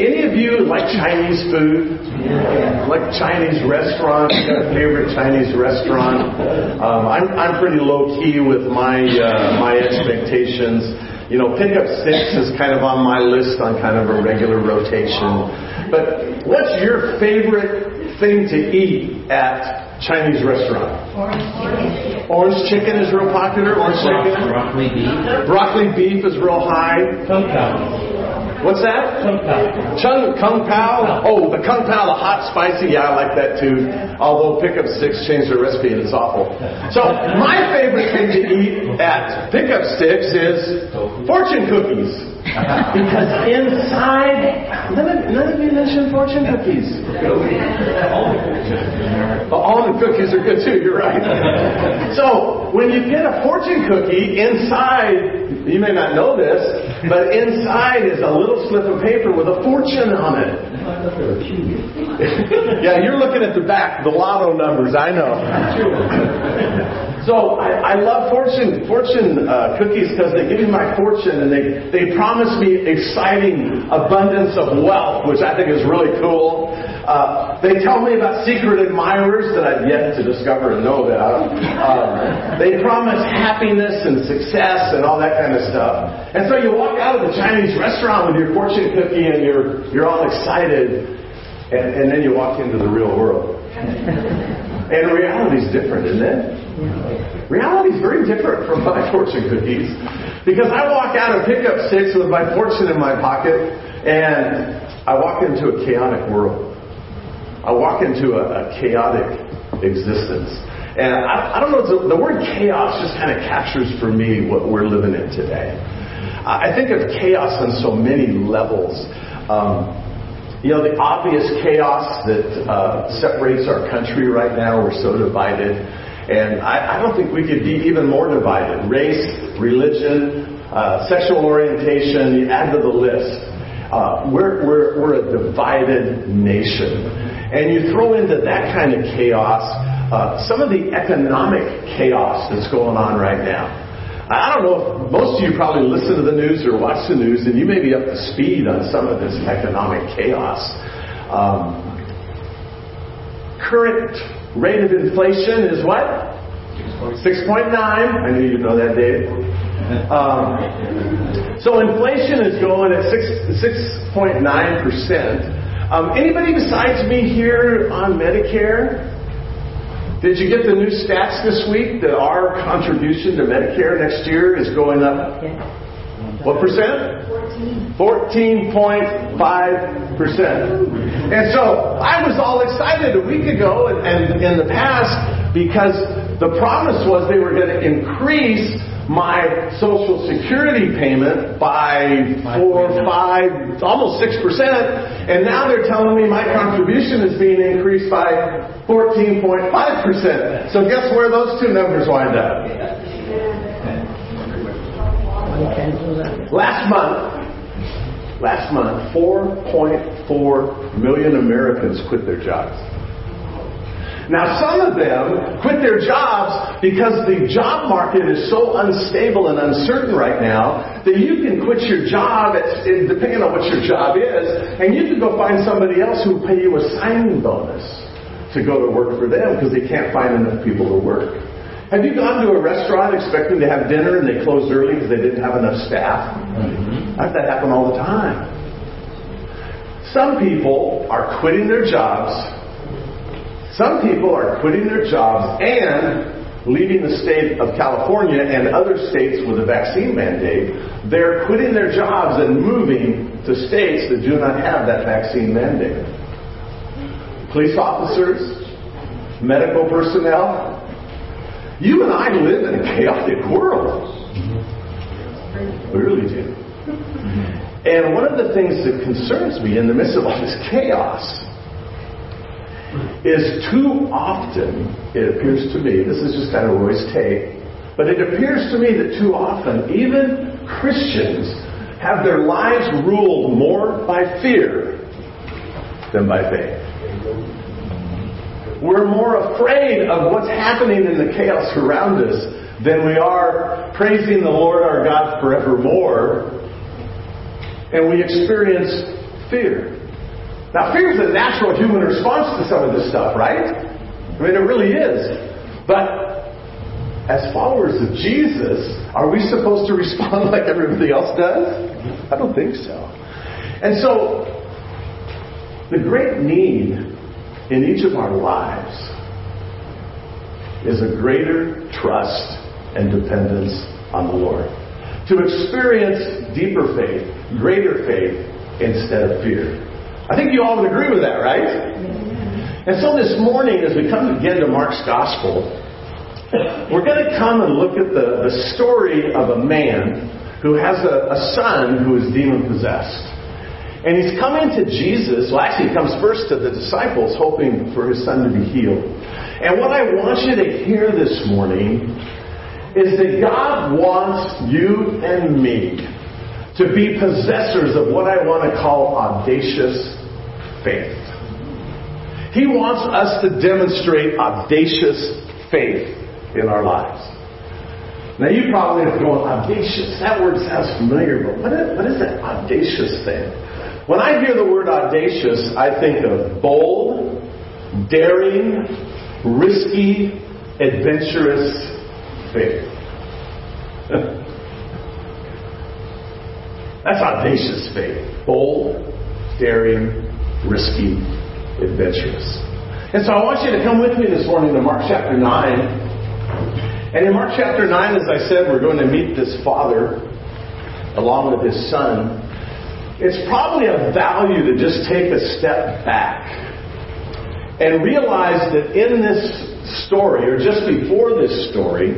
any of you like Chinese food? Like Chinese restaurants? Got a favorite Chinese restaurant? Um, I'm I'm pretty low key with my uh, my expectations. You know, pickup six is kind of on my list on kind of a regular rotation. But what's your favorite thing to eat at Chinese restaurant? Orange chicken is real popular. Orange chicken. Broccoli beef. Broccoli beef is real high. Kung Pao. What's that? Kung Pao. Chung Kung Pao. Oh, the Kung Pao, the hot spicy. Yeah, I like that too. Although Pickup Six changed their recipe and it's awful. So my favorite thing to eat at Pickup Six is fortune cookies. Because inside, none of, none of you mentioned fortune cookies. Well, almond cookies are good too, you're right. So, when you get a fortune cookie, inside, you may not know this, but inside is a little slip of paper with a fortune on it. yeah, you're looking at the back, the lotto numbers, I know. So I, I love fortune fortune uh, cookies because they give me my fortune and they, they promise me exciting abundance of wealth, which I think is really cool. Uh, they tell me about secret admirers that I've yet to discover and know about. Um, they promise happiness and success and all that kind of stuff. And so you walk out of the Chinese restaurant with your fortune cookie and you're you're all excited, and, and then you walk into the real world. And reality is different, isn't it? Reality is very different from my fortune cookies. Because I walk out of Pick Up Stix with my fortune in my pocket and I walk into a chaotic world. I walk into a, a chaotic existence. And I, I don't know, the, the word chaos just kind of captures for me what we're living in today. I think of chaos on so many levels. Um, you know, the obvious chaos that uh, separates our country right now, we're so divided. And I, I don't think we could be even more divided. Race, religion, uh, sexual orientation, you add to the list. Uh, we're, we're, we're a divided nation. And you throw into that kind of chaos uh, some of the economic chaos that's going on right now. I don't know if most of you probably listen to the news or watch the news, and you may be up to speed on some of this economic chaos. Um, current rate of inflation is what? 6.9. I knew you'd know that, Dave. Um, so inflation is going at 6, 6.9 percent. Um, anybody besides me here on Medicare? Did you get the new stats this week that our contribution to Medicare next year is going up? What percent? 14.5 percent. And so I was all excited a week ago and, and in the past because the promise was they were going to increase my Social Security payment by four, five, almost six percent, and now they're telling me my contribution is being increased by 14.5 percent. So guess where those two numbers wind up? Last month, last month, 4.4 million Americans quit their jobs. Now, some of them quit their jobs because the job market is so unstable and uncertain right now that you can quit your job, at, depending on what your job is, and you can go find somebody else who will pay you a signing bonus to go to work for them because they can't find enough people to work. Have you gone to a restaurant expecting to have dinner and they closed early because they didn't have enough staff? Mm-hmm. That happen all the time. Some people are quitting their jobs some people are quitting their jobs and leaving the state of California and other states with a vaccine mandate. They're quitting their jobs and moving to states that do not have that vaccine mandate. Police officers, medical personnel. You and I live in a chaotic world. We really do. And one of the things that concerns me in the midst of all this chaos is too often, it appears to me, this is just kind of Roy's take, but it appears to me that too often, even Christians have their lives ruled more by fear than by faith. We're more afraid of what's happening in the chaos around us than we are praising the Lord our God forevermore. And we experience Fear. Now, fear is a natural human response to some of this stuff, right? I mean, it really is. But as followers of Jesus, are we supposed to respond like everybody else does? I don't think so. And so, the great need in each of our lives is a greater trust and dependence on the Lord. To experience deeper faith, greater faith, instead of fear. I think you all would agree with that, right? And so this morning, as we come again to Mark's Gospel, we're going to come and look at the, the story of a man who has a, a son who is demon possessed. And he's coming to Jesus. Well, actually, he comes first to the disciples, hoping for his son to be healed. And what I want you to hear this morning is that God wants you and me to be possessors of what I want to call audacious faith. He wants us to demonstrate audacious faith in our lives. Now you probably are going, audacious, that word sounds familiar, but what is, what is that audacious thing? When I hear the word audacious, I think of bold, daring, risky, adventurous faith. That's audacious faith. Bold, daring, risky, adventurous. And so I want you to come with me this morning to Mark chapter 9. And in Mark chapter 9, as I said, we're going to meet this father along with his son. It's probably a value to just take a step back and realize that in this story, or just before this story,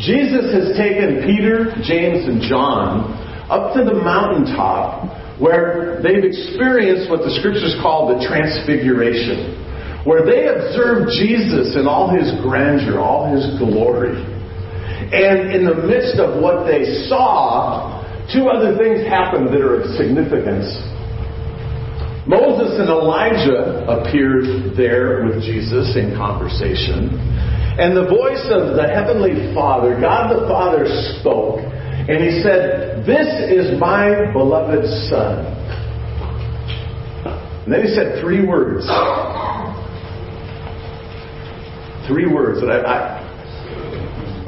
Jesus has taken Peter, James, and John up to the mountaintop where they've experienced what the scriptures call the transfiguration, where they observed Jesus in all his grandeur, all his glory. And in the midst of what they saw, two other things happened that are of significance. Moses and Elijah appeared there with Jesus in conversation. And the voice of the Heavenly Father, God the Father, spoke. And he said, This is my beloved Son. And then he said three words. Three words. And I, I,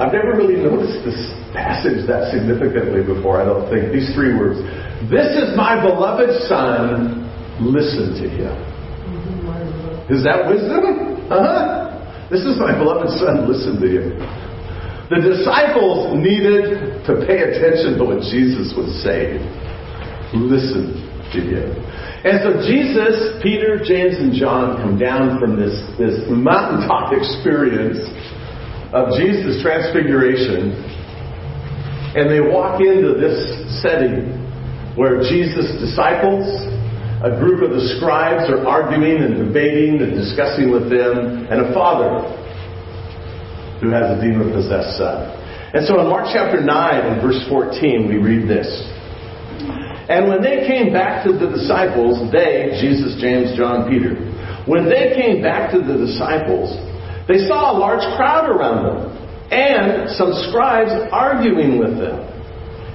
I've never really noticed this passage that significantly before, I don't think. These three words. This is my beloved Son. Listen to him. Is that wisdom? Uh-huh. This is my beloved Son. Listen to him. The disciples needed to pay attention to what Jesus was saying. Listen to him. And so Jesus, Peter, James, and John come down from this, this mountaintop experience of Jesus' transfiguration, and they walk into this setting where Jesus' disciples, a group of the scribes, are arguing and debating and discussing with them, and a father who has a demon possessed son. And so in Mark chapter 9 and verse 14, we read this. And when they came back to the disciples, they, Jesus, James, John, Peter, when they came back to the disciples, they saw a large crowd around them and some scribes arguing with them.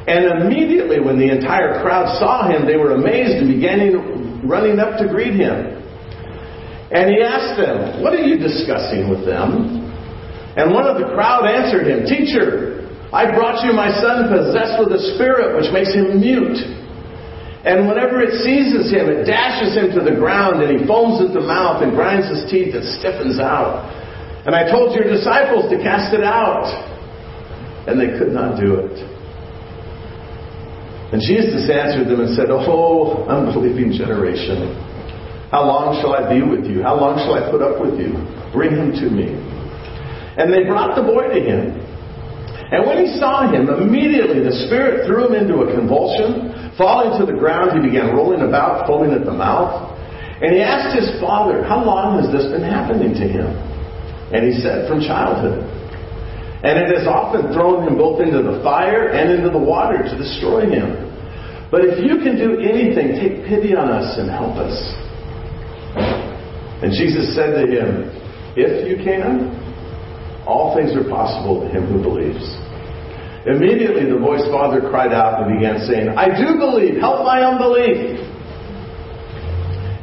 And immediately when the entire crowd saw him, they were amazed and began running up to greet him. And he asked them, What are you discussing with them? And one of the crowd answered him, Teacher, I brought you my son possessed with a spirit which makes him mute. And whenever it seizes him, it dashes him to the ground, and he foams at the mouth and grinds his teeth and stiffens out. And I told your disciples to cast it out, and they could not do it. And Jesus answered them and said, Oh, unbelieving generation, how long shall I be with you? How long shall I put up with you? Bring him to me. And they brought the boy to him. And when he saw him, immediately the Spirit threw him into a convulsion. Falling to the ground, he began rolling about, foaming at the mouth. And he asked his father, How long has this been happening to him? And he said, From childhood. And it has often thrown him both into the fire and into the water to destroy him. But if you can do anything, take pity on us and help us. And Jesus said to him, If you can, all things are possible to him who believes. Immediately the boy's father cried out and began saying, I do believe, help my unbelief.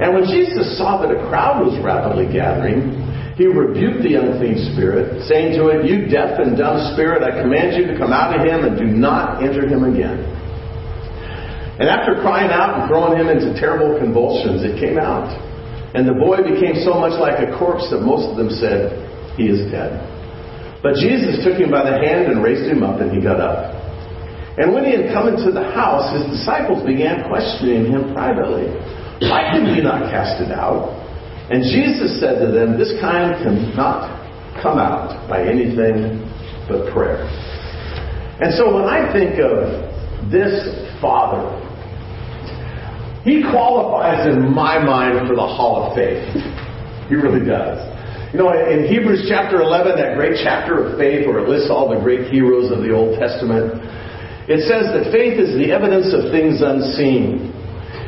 And when Jesus saw that a crowd was rapidly gathering, he rebuked the unclean spirit, saying to it, You deaf and dumb spirit, I command you to come out of him and do not enter him again. And after crying out and throwing him into terrible convulsions, it came out. And the boy became so much like a corpse that most of them said, He is dead. But Jesus took him by the hand and raised him up, and he got up. And when he had come into the house, his disciples began questioning him privately. Why can we not cast it out? And Jesus said to them, This kind cannot come out by anything but prayer. And so when I think of this Father, he qualifies in my mind for the Hall of Faith. He really does. You know, in Hebrews chapter 11, that great chapter of faith where it lists all the great heroes of the Old Testament, it says that faith is the evidence of things unseen.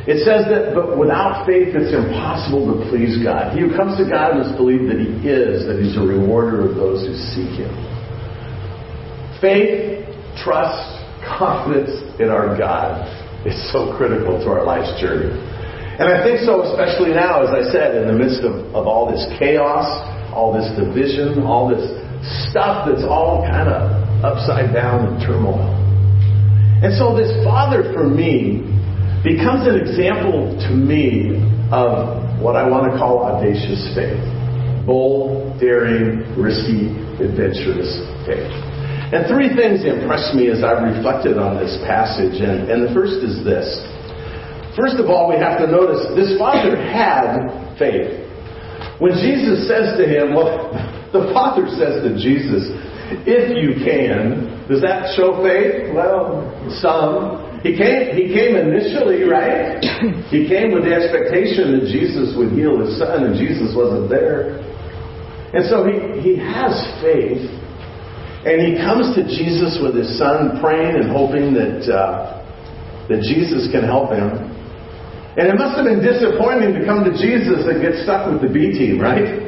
It says that, but without faith, it's impossible to please God. He who comes to God must believe that He is, that He's a rewarder of those who seek Him. Faith, trust, confidence in our God is so critical to our life's journey. And I think so, especially now, as I said, in the midst of, of all this chaos, all this division, all this stuff that's all kind of upside down and turmoil. And so this father for me becomes an example to me of what I want to call audacious faith. Bold, daring, risky, adventurous faith. And three things impressed me as I reflected on this passage, and, and the first is this. First of all, we have to notice this father had faith. When Jesus says to him, well, the father says to Jesus, if you can, does that show faith? Well, some. He came, he came initially, right? he came with the expectation that Jesus would heal his son, and Jesus wasn't there. And so he, he has faith, and he comes to Jesus with his son, praying and hoping that, uh, that Jesus can help him. And it must have been disappointing to come to Jesus and get stuck with the B team, right?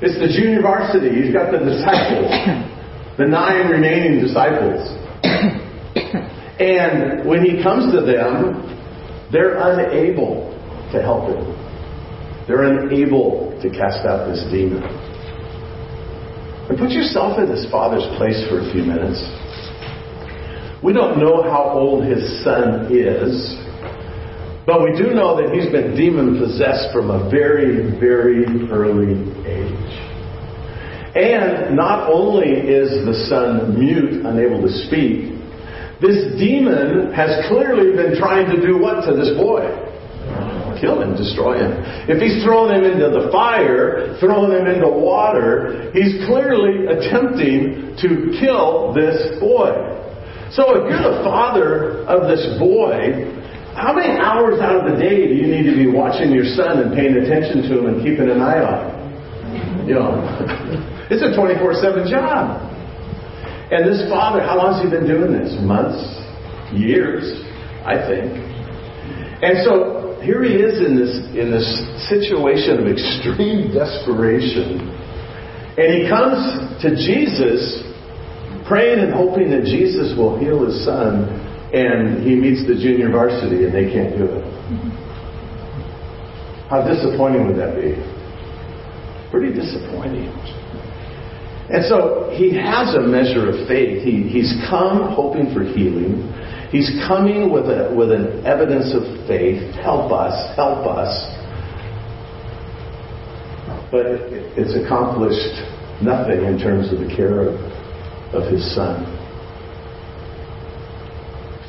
It's the junior varsity. He's got the disciples the nine remaining disciples. and when he comes to them, they're unable to help him. They're unable to cast out this demon. And put yourself in this father's place for a few minutes. We don't know how old his son is, but we do know that he's been demon possessed from a very, very early age. And not only is the son mute, unable to speak, this demon has clearly been trying to do what to this boy? Kill him, destroy him. If he's throwing him into the fire, throwing him into water, he's clearly attempting to kill this boy. So if you're the father of this boy, how many hours out of the day do you need to be watching your son and paying attention to him and keeping an eye on him? You know. It's a 24 7 job. And this father, how long has he been doing this? Months? Years, I think. And so here he is in this, in this situation of extreme desperation. And he comes to Jesus, praying and hoping that Jesus will heal his son. And he meets the junior varsity and they can't do it. Mm-hmm. How disappointing would that be? Pretty disappointing. And so he has a measure of faith. He, he's come hoping for healing. He's coming with, a, with an evidence of faith. Help us, help us. But it's accomplished nothing in terms of the care of, of his son.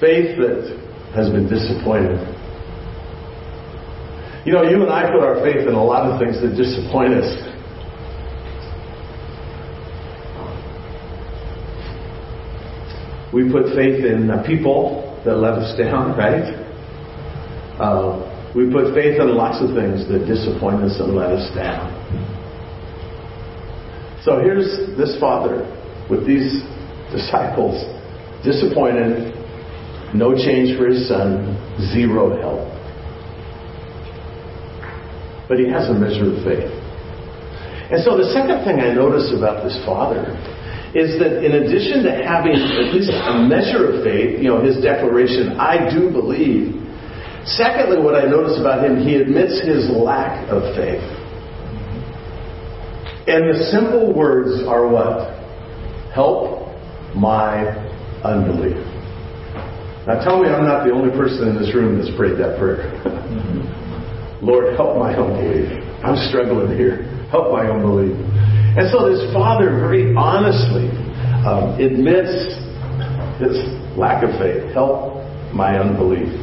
Faith that has been disappointed. You know, you and I put our faith in a lot of things that disappoint us. We put faith in people that let us down, right? Uh, we put faith in lots of things that disappoint us and let us down. So here's this father with these disciples, disappointed, no change for his son, zero help. But he has a measure of faith. And so the second thing I notice about this father is that in addition to having at least a measure of faith, you know, his declaration, I do believe, Secondly, what I notice about him, he admits his lack of faith. And the simple words are what? Help my unbelief. Now tell me I'm not the only person in this room that's prayed that prayer. Lord, help my unbelief. I'm struggling here. Help my unbelief. And so this father very honestly um, admits his lack of faith. Help my unbelief.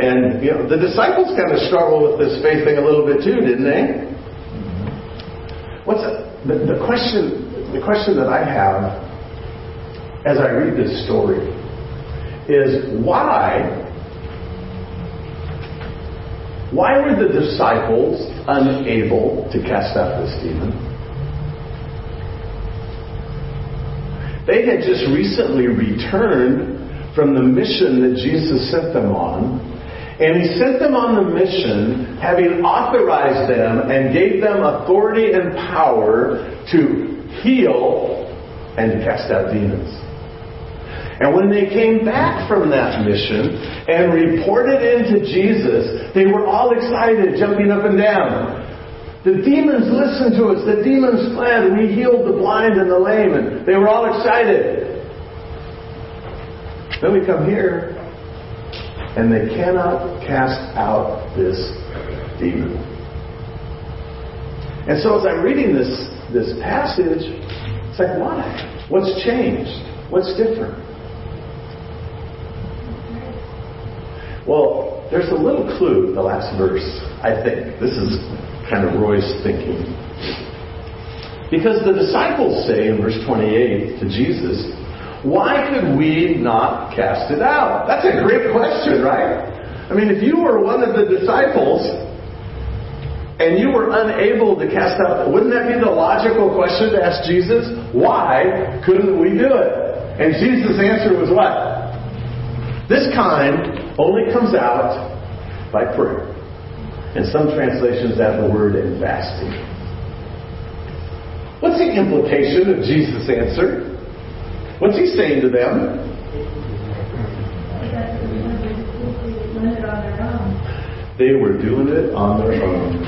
And you know, the disciples kind of struggle with this faith thing a little bit too, didn't they? What's the, the question? The question that I have as I read this story is why why were the disciples unable to cast out this demon? They had just recently returned from the mission that Jesus sent them on. And he sent them on the mission having authorized them and gave them authority and power to heal and cast out demons. And when they came back from that mission and reported into Jesus, they were all excited, jumping up and down. The demons listened to us. The demons fled. We healed the blind and the lame. And they were all excited. Then we come here, and they cannot cast out this demon. And so as I'm reading this, this passage, it's like, why? What's changed? What's different? Well, there's a little clue the last verse, I think. This is kind of Roy's thinking. Because the disciples say in verse 28 to Jesus, why could we not cast it out? That's a great question, right? I mean, if you were one of the disciples and you were unable to cast out, wouldn't that be the logical question to ask Jesus? Why couldn't we do it? And Jesus' answer was what? This kind only comes out by prayer. In some translations, that the word in fasting. What's the implication of Jesus' answer? What's he saying to them? They were doing it on their own.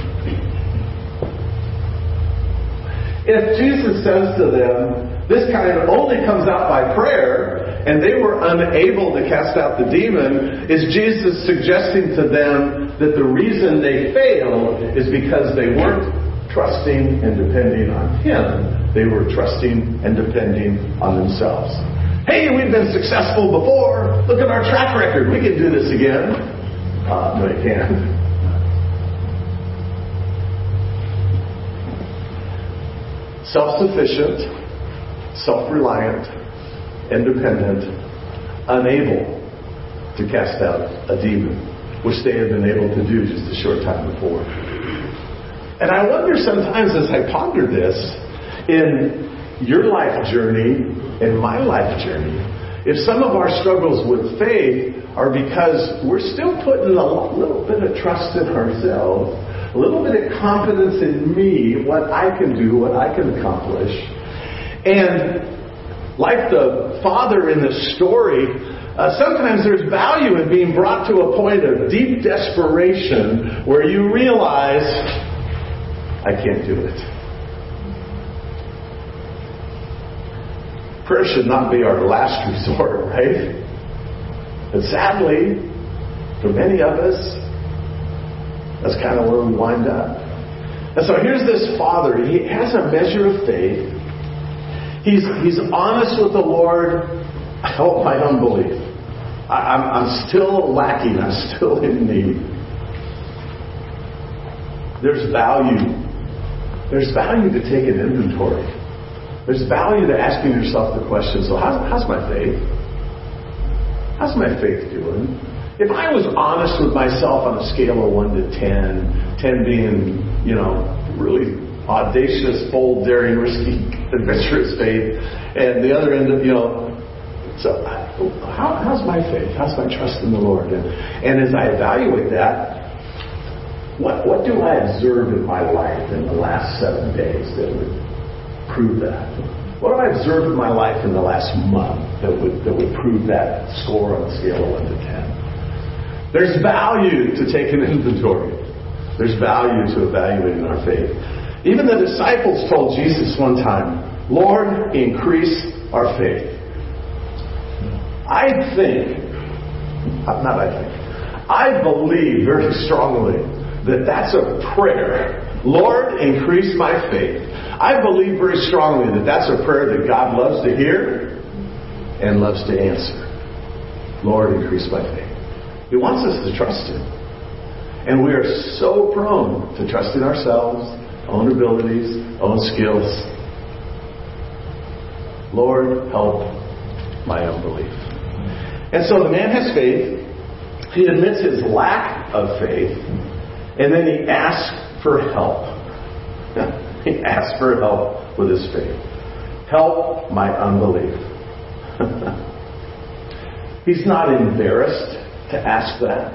If Jesus says to them, this kind of only comes out by prayer, and they were unable to cast out the demon, is Jesus suggesting to them that the reason they failed is because they weren't trusting and depending on Him they were trusting and depending on themselves. Hey, we've been successful before. Look at our track record. We can do this again. Uh, no, you can't. Self sufficient, self reliant, independent, unable to cast out a demon, which they had been able to do just a short time before. And I wonder sometimes as I ponder this, in your life journey, in my life journey, if some of our struggles with faith are because we're still putting a little bit of trust in ourselves, a little bit of confidence in me, what I can do, what I can accomplish. And like the father in the story, uh, sometimes there's value in being brought to a point of deep desperation where you realize, I can't do it. Prayer should not be our last resort, right? But sadly, for many of us, that's kind of where we wind up. And so here's this father. He has a measure of faith. He's, he's honest with the Lord. Help my unbelief. I, I'm, I'm still lacking. I'm still in need. There's value. There's value to take an inventory. There's value to asking yourself the question, so how's, how's my faith? How's my faith doing? If I was honest with myself on a scale of 1 to 10, 10 being, you know, really audacious, bold, daring, risky, adventurous faith, and the other end of, you know, so how, how's my faith? How's my trust in the Lord? And, and as I evaluate that, what, what do I observe in my life in the last seven days that would prove that? What have I observed in my life in the last month that would, that would prove that score on the scale of 1 to 10? There's value to taking inventory. There's value to evaluating our faith. Even the disciples told Jesus one time, Lord, increase our faith. I think, not I think, I believe very strongly that that's a prayer. Lord, increase my faith. I believe very strongly that that's a prayer that God loves to hear and loves to answer. Lord, increase my faith. He wants us to trust Him. And we are so prone to trust in ourselves, own abilities, own skills. Lord, help my unbelief. And so the man has faith. He admits his lack of faith. And then he asks for help. he asks for help with his faith. Help my unbelief. He's not embarrassed to ask that,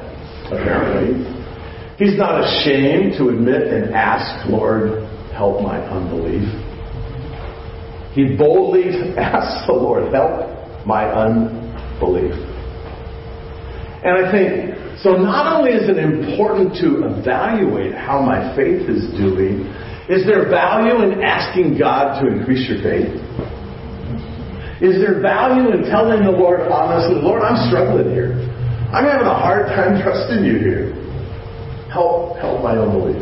apparently. He's not ashamed to admit and ask, Lord, help my unbelief. He boldly asks the Lord, help my unbelief. And I think, so not only is it important to evaluate how my faith is doing, is there value in asking God to increase your faith? Is there value in telling the Lord honestly, Lord, I'm struggling here. I'm having a hard time trusting you here. Help, help my unbelief.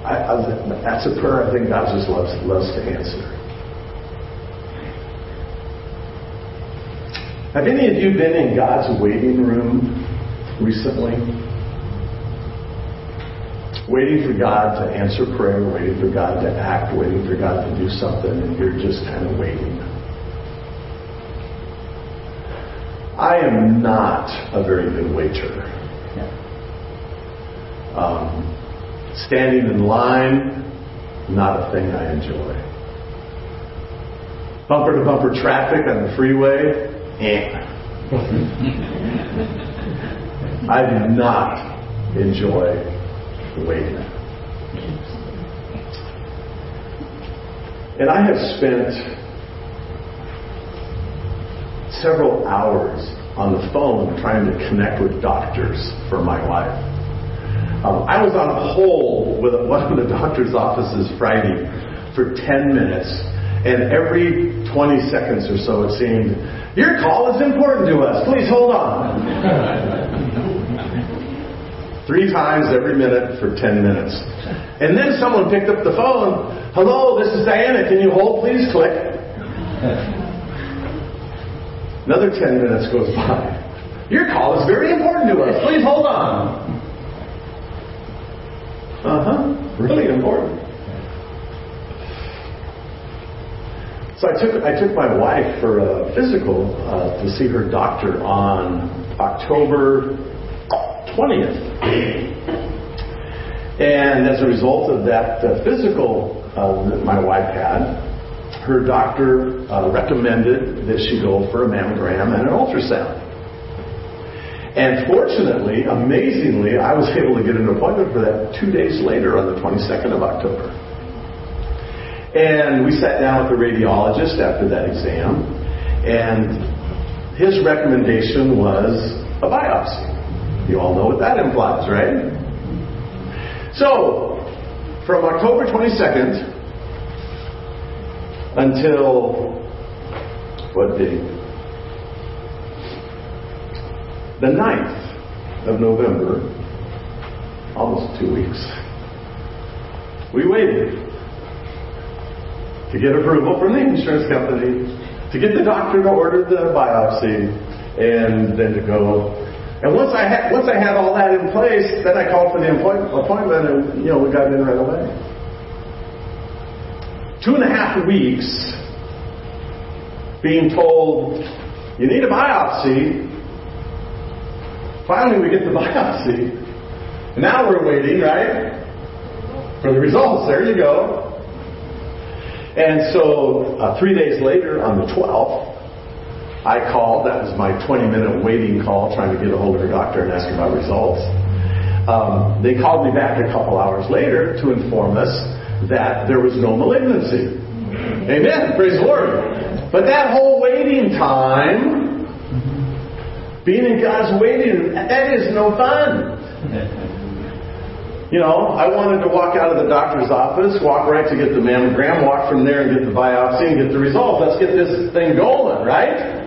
I, I, that's a prayer I think God just loves, loves to answer. Have any of you been in God's waiting room recently? Waiting for God to answer prayer, waiting for God to act, waiting for God to do something, and you're just kind of waiting. I am not a very good waiter. Um, standing in line, not a thing I enjoy. Bumper to bumper traffic on the freeway, eh. I do not enjoy waiting. And I have spent several hours on the phone trying to connect with doctors for my wife. Um, I was on hold with one of the doctor's offices Friday for 10 minutes, and every 20 seconds or so it seemed, Your call is important to us. Please hold on. Three times every minute for 10 minutes. And then someone picked up the phone. Hello, this is Diana. Can you hold, please? Click. Another 10 minutes goes by. Your call is very important to us. Please hold on. Uh huh. Really important. So I took I took my wife for a physical uh, to see her doctor on October 20th, and as a result of that uh, physical uh, that my wife had, her doctor uh, recommended that she go for a mammogram and an ultrasound. And fortunately, amazingly, I was able to get an appointment for that two days later on the 22nd of October. And we sat down with the radiologist after that exam, and his recommendation was a biopsy. You all know what that implies, right? So, from October 22nd until what date? The 9th of November, almost two weeks, we waited to get approval from the insurance company, to get the doctor to order the biopsy, and then to go. And once I had once I had all that in place, then I called for the appointment, and you know we got in right away two and a half weeks being told, you need a biopsy. Finally, we get the biopsy. Now we're waiting, right? For the results. There you go. And so, uh, three days later, on the 12th, I called. That was my 20 minute waiting call, trying to get a hold of her doctor and ask about results. Um, they called me back a couple hours later to inform us that there was no malignancy. Amen. Praise the Lord. But that whole waiting time Being in God's waiting room, that is no fun. You know, I wanted to walk out of the doctor's office, walk right to get the mammogram, walk from there and get the biopsy and get the results. Let's get this thing going, right?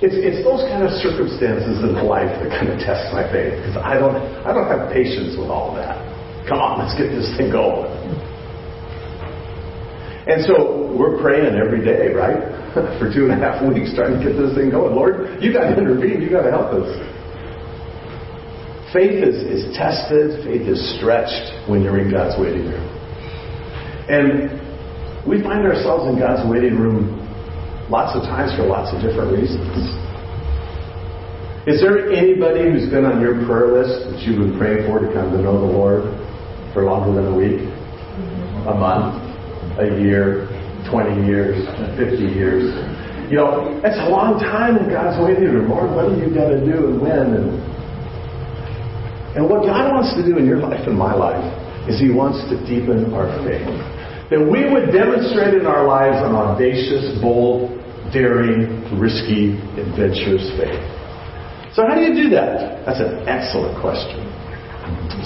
It's, it's those kind of circumstances in life that kind of test my faith because I don't I don't have patience with all that. Come on, let's get this thing going. And so we're praying every day, right? For two and a half weeks trying to get this thing going. Lord, you got to intervene. You got to help us. Faith is, is tested. Faith is stretched when you're in God's waiting room. And we find ourselves in God's waiting room Lots of times for lots of different reasons. Is there anybody who's been on your prayer list that you've been praying for to come to know the Lord for longer than a week, a month, a year, 20 years, 50 years? You know, that's a long time God's waiting room. Lord, what are you going to do and when? And, and what God wants to do in your life and my life is He wants to deepen our faith that we would demonstrate in our lives an audacious, bold, daring, risky, adventurous faith. So how do you do that? That's an excellent question.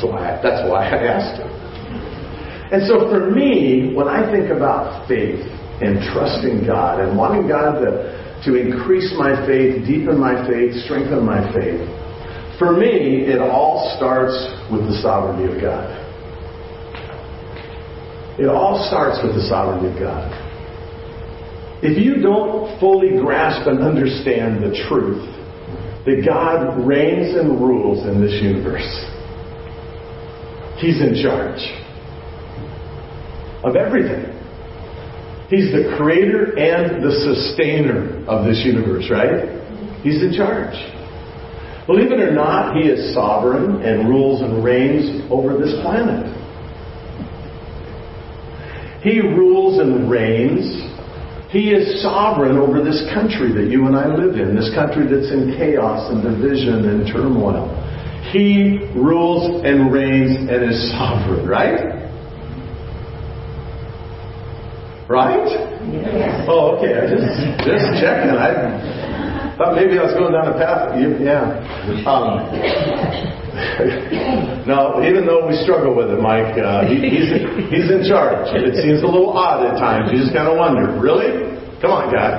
So I, that's why I asked it. And so for me, when I think about faith and trusting God and wanting God to, to increase my faith, deepen my faith, strengthen my faith, for me, it all starts with the sovereignty of God. It all starts with the sovereignty of God. If you don't fully grasp and understand the truth that God reigns and rules in this universe, He's in charge of everything. He's the creator and the sustainer of this universe, right? He's in charge. Believe it or not, He is sovereign and rules and reigns over this planet. He rules and reigns. He is sovereign over this country that you and I live in, this country that's in chaos and division and turmoil. He rules and reigns and is sovereign, right? Right? Yes. Oh, okay. I just just checking. I thought maybe I was going down a path. Yeah. Um, no, even though we struggle with it, Mike, uh, he, he's, he's in charge. It seems a little odd at times. You just kind of wonder, really? Come on, God.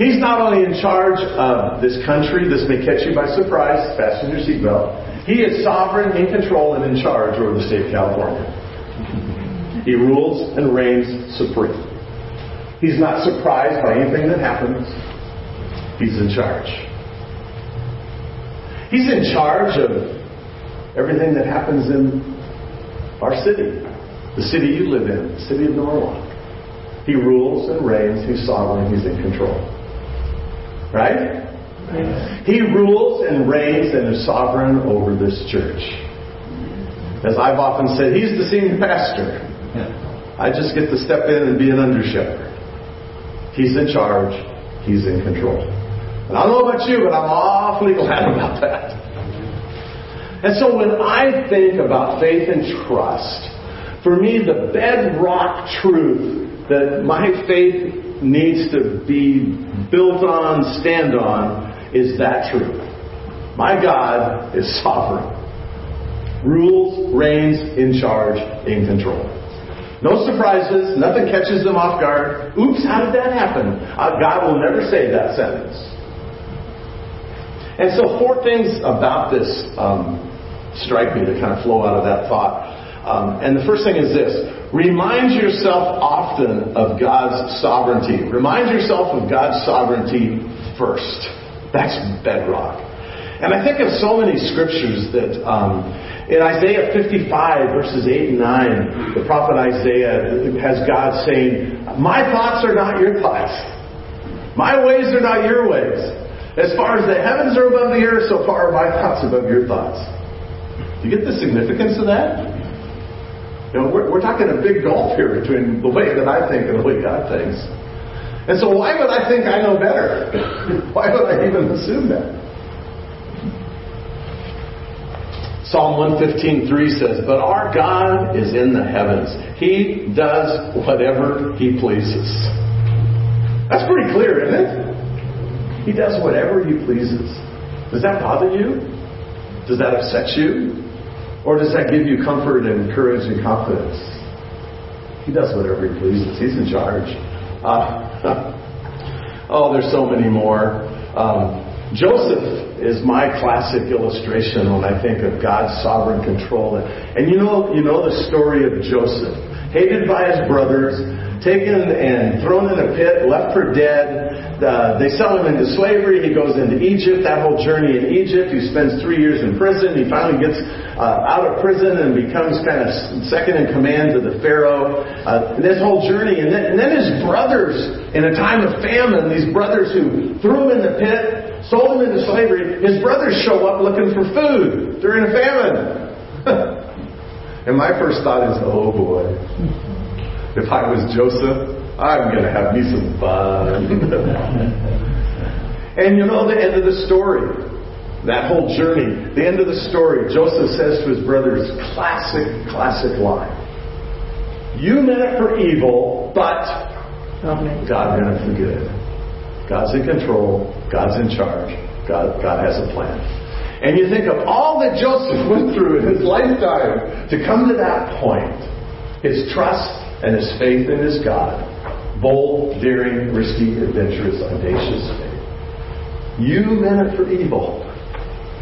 He's not only in charge of this country, this may catch you by surprise, fasten your seatbelt. He is sovereign, in control, and in charge over the state of California. He rules and reigns supreme. He's not surprised by anything that happens. He's in charge. He's in charge of everything that happens in our city, the city you live in, the city of Norwalk. He rules and reigns. He's sovereign. He's in control. Right? He rules and reigns and is sovereign over this church. As I've often said, he's the senior pastor. I just get to step in and be an under shepherd. He's in charge. He's in control. And I don't know about you, but I'm awfully glad about that. And so when I think about faith and trust, for me, the bedrock truth that my faith needs to be built on, stand on, is that truth. My God is sovereign. Rules, reigns, in charge, in control. No surprises, nothing catches them off guard. Oops, how did that happen? Uh, God will never say that sentence. And so, four things about this um, strike me that kind of flow out of that thought. Um, and the first thing is this remind yourself often of God's sovereignty. Remind yourself of God's sovereignty first. That's bedrock. And I think of so many scriptures that um, in Isaiah 55, verses 8 and 9, the prophet Isaiah has God saying, My thoughts are not your thoughts. My ways are not your ways. As far as the heavens are above the earth, so far are my thoughts above your thoughts. You get the significance of that? You know, we're, we're talking a big gulf here between the way that I think and the way God thinks. And so why would I think I know better? why would I even assume that? Psalm 115.3 says, But our God is in the heavens. He does whatever He pleases. That's pretty clear, isn't it? He does whatever He pleases. Does that bother you? Does that upset you? Or does that give you comfort and courage and confidence? He does whatever He pleases. He's in charge. Uh, oh, there's so many more. Um, Joseph is my classic illustration when I think of God's sovereign control. And you know, you know the story of Joseph. Hated by his brothers, taken and thrown in a pit, left for dead. Uh, they sell him into slavery. He goes into Egypt. That whole journey in Egypt, he spends three years in prison. He finally gets uh, out of prison and becomes kind of second in command to the Pharaoh. Uh, this whole journey, and then, and then his brothers, in a time of famine, these brothers who threw him in the pit, sold him into slavery, his brothers show up looking for food during a famine. and my first thought is, oh boy. If I was Joseph, I'm going to have me some fun. and you know the end of the story. That whole journey, the end of the story, Joseph says to his brothers, classic, classic line. You meant it for evil, but God meant it for good. God's in control. God's in charge. God, God has a plan. And you think of all that Joseph went through in his lifetime to come to that point. His trust and his faith in his God. Bold, daring, risky, adventurous, audacious faith. You meant it for evil,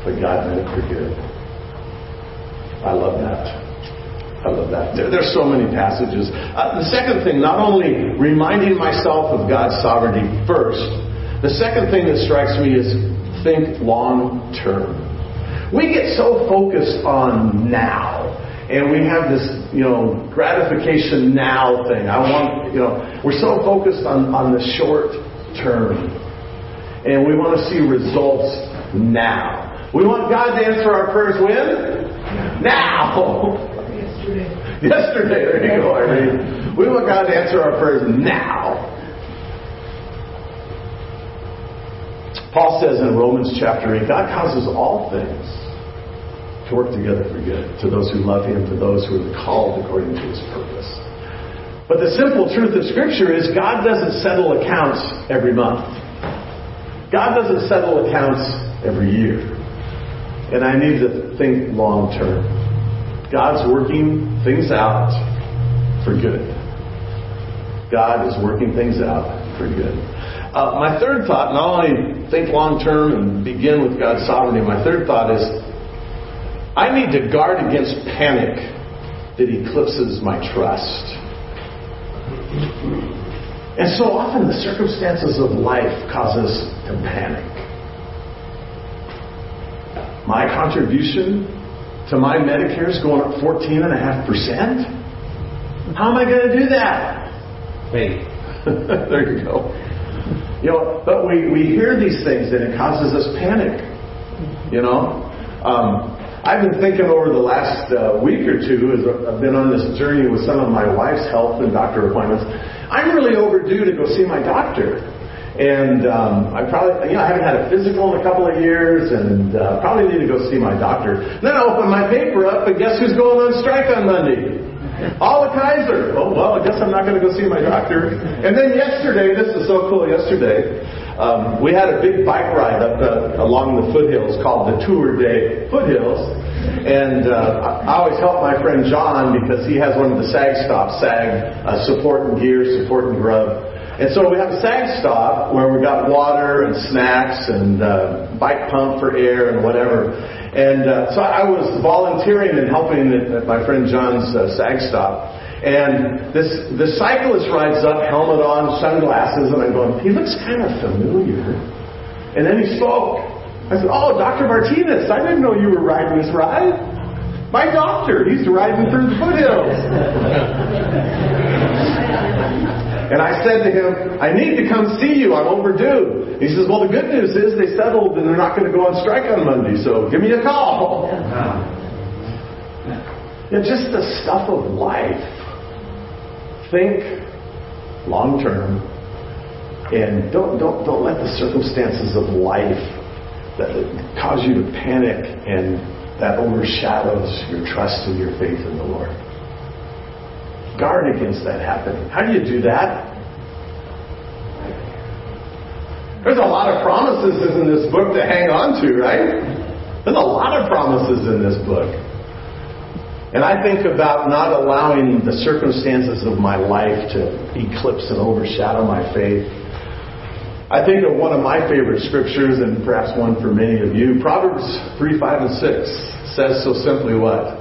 but God meant it for good. I love that. I love that. There, there's so many passages. Uh, the second thing, not only reminding myself of God's sovereignty first, the second thing that strikes me is think long term. We get so focused on now and we have this, you know, gratification now thing. I want, you know, we're so focused on, on the short term. And we want to see results now. We want God to answer our prayers when? Now! Yesterday. There you go. We want God to answer our prayers now. Paul says in Romans chapter 8, God causes all things to work together for good to those who love Him, to those who are called according to His purpose. But the simple truth of Scripture is God doesn't settle accounts every month. God doesn't settle accounts every year. And I need to think long term. God's working things out for good. God is working things out for good. Uh, my third thought, not only think long term and begin with God's sovereignty, my third thought is I need to guard against panic that eclipses my trust. And so often the circumstances of life cause us to panic. My contribution to my Medicare is going up 14.5%. How am I going to do that? Faith. there you go. You know, but we, we hear these things and it causes us panic. You know? Um, I've been thinking over the last uh, week or two as I've been on this journey with some of my wife's health and doctor appointments. I'm really overdue to go see my doctor. And um, I probably, you know, I haven't had a physical in a couple of years, and uh, probably need to go see my doctor. then I open my paper up, and guess who's going on strike on Monday? All the Kaiser. Oh well, I guess I'm not going to go see my doctor. And then yesterday, this is so cool. Yesterday, um, we had a big bike ride up the, along the foothills called the Tour de Foothills. And uh, I always help my friend John because he has one of the SAG stops, SAG uh, support and gear, support and grub. And so we have a SAG stop where we got water and snacks and uh, bike pump for air and whatever. And uh, so I was volunteering and helping at, my friend John's uh, SAG stop. And this the cyclist rides up, helmet on, sunglasses, and I'm going, he looks kind of familiar. And then he spoke. I said, Oh, Dr. Martinez, I didn't know you were riding this ride. My doctor, he's riding through the foothills. and I said to him, I need to come see you. I'm overdue. He says, Well, the good news is they settled and they're not going to go on strike on Monday, so give me a call. Yeah, just the stuff of life think long term and don't, don't, don't let the circumstances of life that cause you to panic and that overshadows your trust and your faith in the Lord. Guard against that happening. How do you do that? There's a lot of promises in this book to hang on to, right? There's a lot of promises in this book. And I think about not allowing the circumstances of my life to eclipse and overshadow my faith. I think of one of my favorite scriptures, and perhaps one for many of you. Proverbs 3, 5, and 6 says so simply what?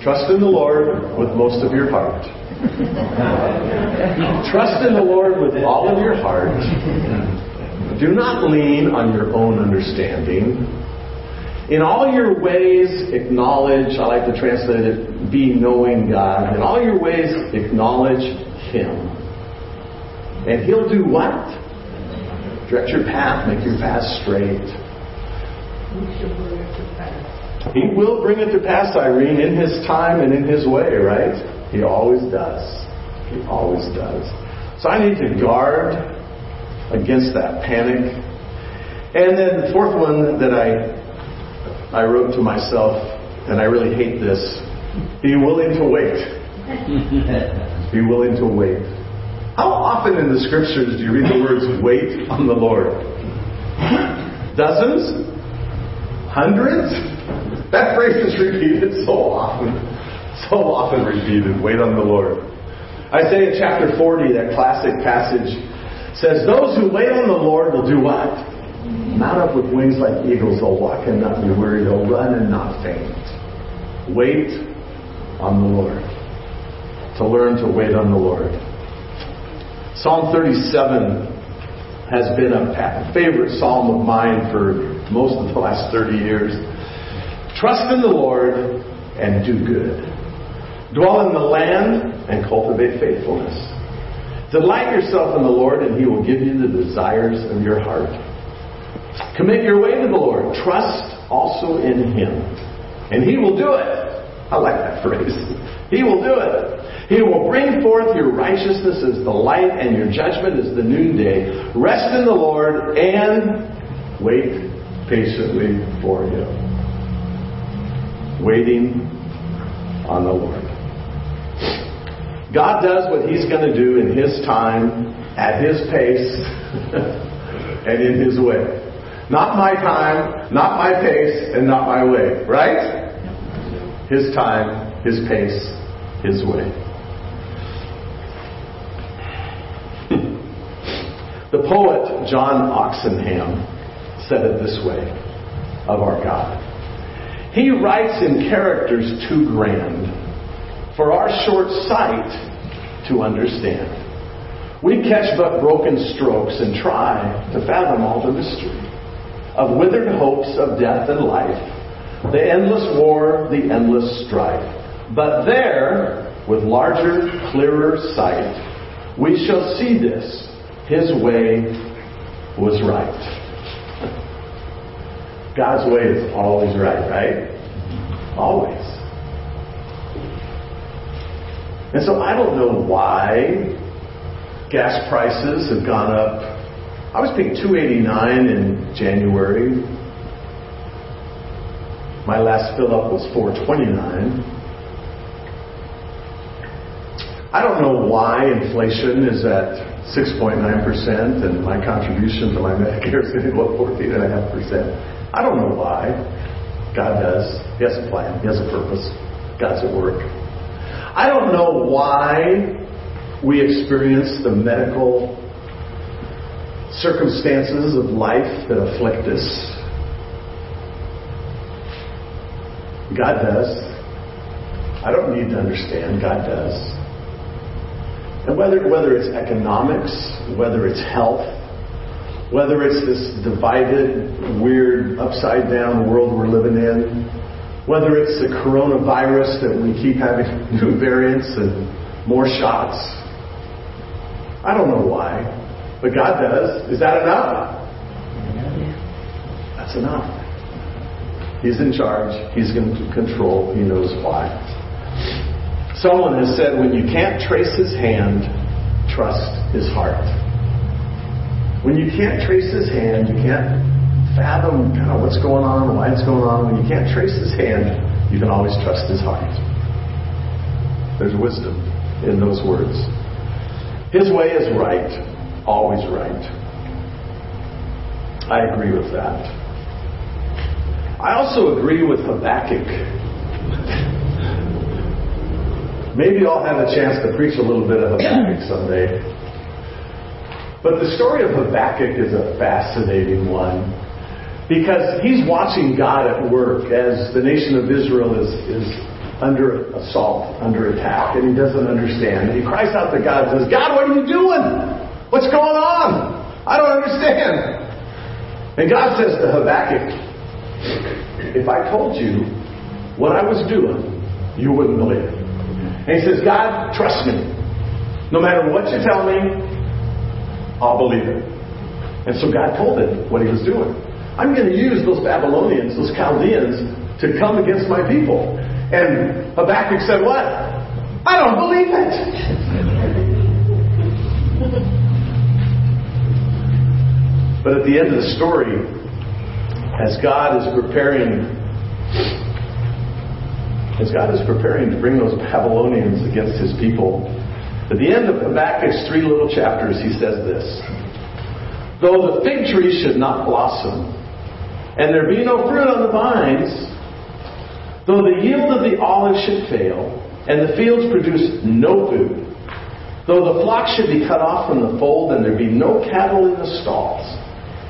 Trust in the Lord with most of your heart. Trust in the Lord with all of your heart. Do not lean on your own understanding. In all your ways, acknowledge, I like to translate it, be knowing God. In all your ways, acknowledge Him. And He'll do what? Direct your path, make your path straight. He will bring it to pass, Irene, in His time and in His way, right? He always does. He always does. So I need to guard against that panic. And then the fourth one that I I wrote to myself, and I really hate this be willing to wait. be willing to wait. How often in the scriptures do you read the words wait on the Lord? Dozens? Hundreds? That phrase is repeated so often. So often repeated. Wait on the Lord. Isaiah chapter 40, that classic passage, says, Those who wait on the Lord will do what? Mount up with wings like eagles. They'll walk and not be weary. They'll run and not faint. Wait on the Lord. To learn to wait on the Lord. Psalm 37 has been a favorite psalm of mine for most of the last 30 years. Trust in the Lord and do good. Dwell in the land and cultivate faithfulness. Delight yourself in the Lord, and He will give you the desires of your heart. Commit your way to the Lord. Trust also in Him. And He will do it. I like that phrase. He will do it. He will bring forth your righteousness as the light and your judgment as the noonday. Rest in the Lord and wait patiently for Him. Waiting on the Lord. God does what He's going to do in His time, at His pace, and in His way. Not my time, not my pace, and not my way, right? His time, His pace, His way. the poet John Oxenham said it this way of our God. He writes in characters too grand for our short sight to understand. We catch but broken strokes and try to fathom all the mystery of withered hopes of death and life, the endless war, the endless strife. But there, with larger, clearer sight, we shall see this. His way was right. God's way is always right, right? Always. And so I don't know why gas prices have gone up I was paying 289 in January. My last fill up was 429. I don't know why inflation is at 6.9% and my contribution to my Medicare is at 14.5%. I don't know why. God does. He has a plan. He has a purpose. God's at work. I don't know why we experience the medical circumstances of life that afflict us. God does. I don't need to understand. God does. And whether, whether it's economics, whether it's health, whether it's this divided, weird, upside down world we're living in, whether it's the coronavirus that we keep having new variants and more shots, I don't know why. But God does. Is that enough? That's enough. He's in charge. He's going to control. He knows why. Someone has said when you can't trace his hand, trust his heart. When you can't trace his hand, you can't fathom kind of what's going on, why it's going on. When you can't trace his hand, you can always trust his heart. There's wisdom in those words. His way is right always right. I agree with that. I also agree with Habakkuk. Maybe I'll have a chance to preach a little bit of Habakkuk someday. But the story of Habakkuk is a fascinating one because he's watching God at work as the nation of Israel is, is under assault, under attack, and he doesn't understand. And he cries out to God and says, God, what are you doing? What's going on? I don't understand. And God says to Habakkuk, if I told you what I was doing, you wouldn't believe it. And he says, God, trust me. No matter what you tell me, I'll believe it. And so God told him what he was doing. I'm going to use those Babylonians, those Chaldeans, to come against my people. And Habakkuk said, What? I don't believe it. but at the end of the story, as God is preparing, as God is preparing to bring those Babylonians against his people, at the end of Habakkuk's three little chapters, he says this Though the fig tree should not blossom, and there be no fruit on the vines, though the yield of the olive should fail, and the fields produce no food, though the flock should be cut off from the fold, and there be no cattle in the stalls,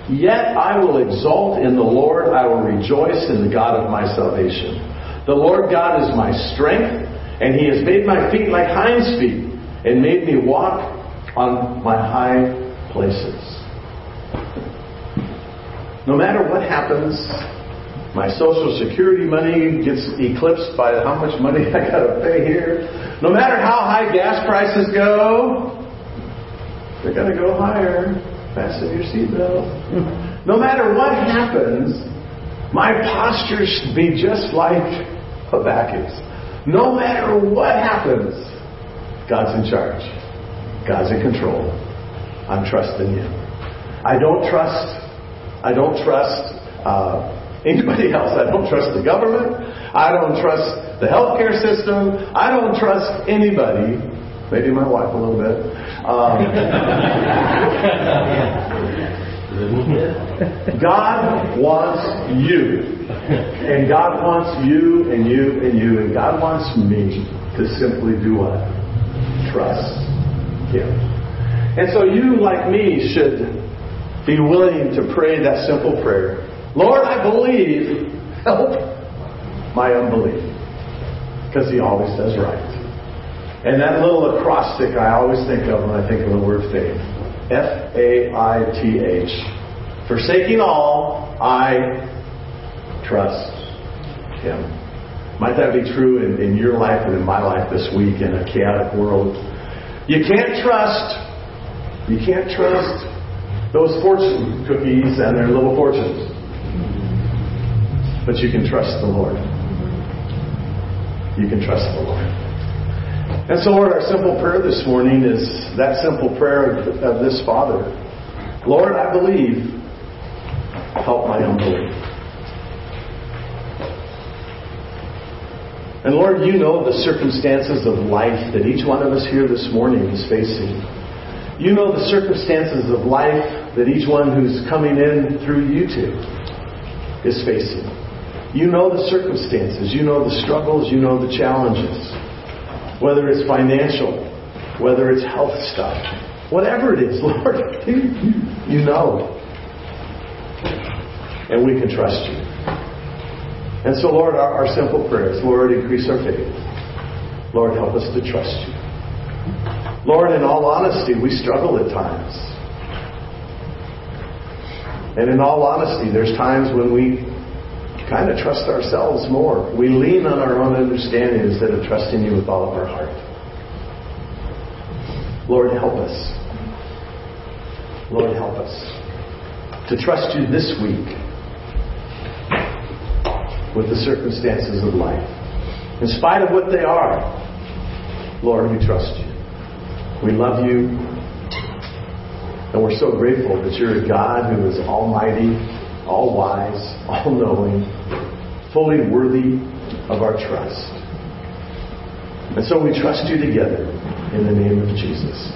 yet I will exult in the Lord, I will rejoice in the God of my salvation. The Lord God is my strength, and he has made my feet like hinds' feet and made me walk on my high places. No matter what happens, my social security money gets eclipsed by how much money I gotta pay here. No matter how high gas prices go, they're gonna go higher. Fasten your seatbelt. no matter what happens, my posture should be just like Habakkuk's. No matter what happens, God's in charge. God's in control. I'm trusting Him. I don't trust. I don't trust uh, anybody else. I don't trust the government. I don't trust the healthcare system. I don't trust anybody. Maybe my wife a little bit. Um, God wants you. And God wants you and you and you. And God wants me to simply do what? trust Him. And so you, like me, should be willing to pray that simple prayer Lord, I believe, help my unbelief. Because He always does right. And that little acrostic I always think of when I think of the word faith F A I T H. Forsaking all, I trust Him. Might that be true in, in your life and in my life this week in a chaotic world? You can't trust, you can't trust those fortune cookies and their little fortunes. But you can trust the Lord. You can trust the Lord. And so, Lord, our simple prayer this morning is that simple prayer of, of this Father Lord, I believe, help my unbelief. And Lord, you know the circumstances of life that each one of us here this morning is facing. You know the circumstances of life that each one who's coming in through YouTube is facing. You know the circumstances, you know the struggles, you know the challenges. Whether it's financial, whether it's health stuff, whatever it is, Lord, you know. And we can trust you. And so, Lord, our, our simple prayers, Lord, increase our faith. Lord, help us to trust you. Lord, in all honesty, we struggle at times. And in all honesty, there's times when we kind of trust ourselves more. We lean on our own understanding instead of trusting you with all of our heart. Lord, help us. Lord, help us to trust you this week with the circumstances of life. In spite of what they are, Lord, we trust you. We love you. And we're so grateful that you're a God who is almighty, all wise, all knowing, fully worthy of our trust. And so we trust you together in the name of Jesus.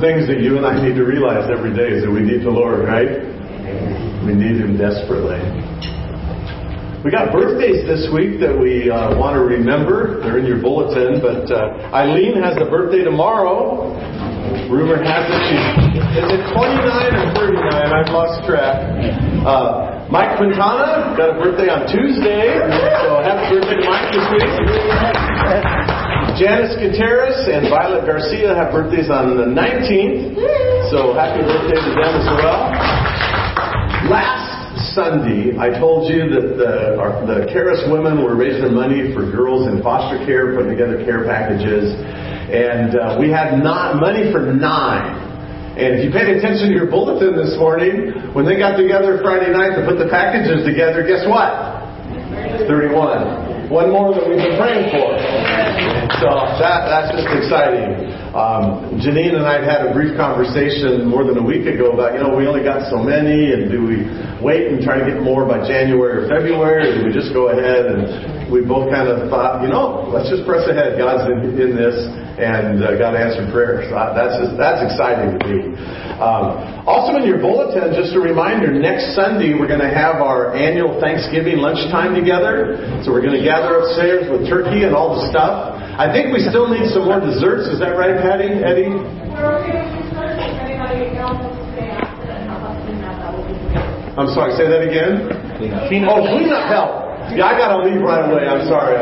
Things that you and I need to realize every day is that we need the Lord, right? We need Him desperately. We got birthdays this week that we uh, want to remember. They're in your bulletin, but uh, Eileen has a birthday tomorrow. Rumor has it she's is it 29 or 39? I've lost track. Uh, Mike Quintana got a birthday on Tuesday, so happy birthday to Mike this week. Janice Gutierrez and Violet Garcia have birthdays on the 19th, so happy birthday to them as well. Last Sunday, I told you that the, our, the Caris women were raising money for girls in foster care, putting together care packages, and uh, we had not money for nine. And if you paid attention to your bulletin this morning, when they got together Friday night to put the packages together, guess what? 31. One more that we've been praying for. So that, that's just exciting. Um, Janine and I had a brief conversation more than a week ago about, you know, we only got so many, and do we wait and try to get more by January or February, or do we just go ahead? And we both kind of thought, you know, let's just press ahead. God's in, in this, and uh, God answered prayers. So that's just, that's exciting to me. Um, also, in your bulletin, just a reminder: next Sunday we're going to have our annual Thanksgiving lunchtime together. So we're going to gather upstairs with turkey and all the stuff. I think we still need some more desserts. Is that right, Patty? Eddie? I'm sorry, say that again? Oh, cleanup help. Yeah, I got to leave right away. I'm sorry.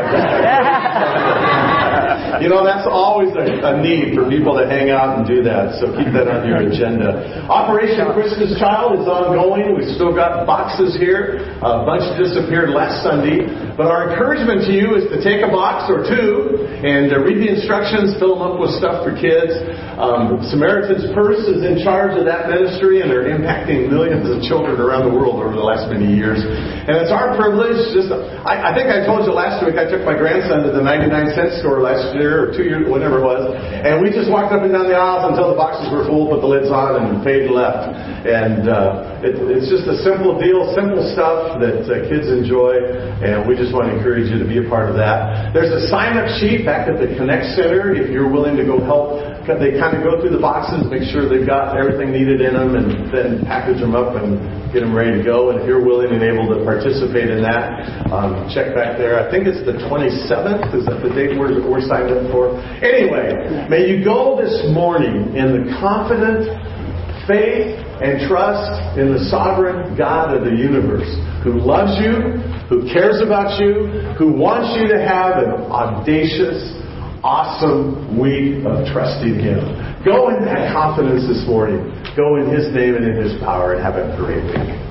you know, that's always a, a, need for people to hang out and do that. So keep that on your agenda. Operation Christmas Child is ongoing. We've still got boxes here. A bunch disappeared last Sunday. But our encouragement to you is to take a box or two and uh, read the instructions, fill them up with stuff for kids. Um, Samaritan's Purse is in charge of that ministry, and they're impacting millions of children around the world over the last many years. And it's our privilege just I, I think I told you last week I took my grandson to the 99 cent store last year or two years, whatever it was, and we just walked up and down the aisles until the boxes were full, put the lids on, and paid left. And uh, it, it's just a simple deal, simple stuff that uh, kids enjoy, and we just want to encourage you to be a part of that. There's a sign-up sheet back at the Connect Center if you're willing to go help. They kind of go through the boxes, make sure they've got everything needed in them, and then package them up and get them ready to go. And if you're willing and able to participate in that, um, check back there. I think it's the 27th. Is that the date we're, we're signed up for? Anyway, may you go this morning in the confident faith and trust in the sovereign God of the universe who loves you, who cares about you, who wants you to have an audacious, awesome week of trusting Him. Go in that confidence this morning. Go in His name and in His power and have a great week.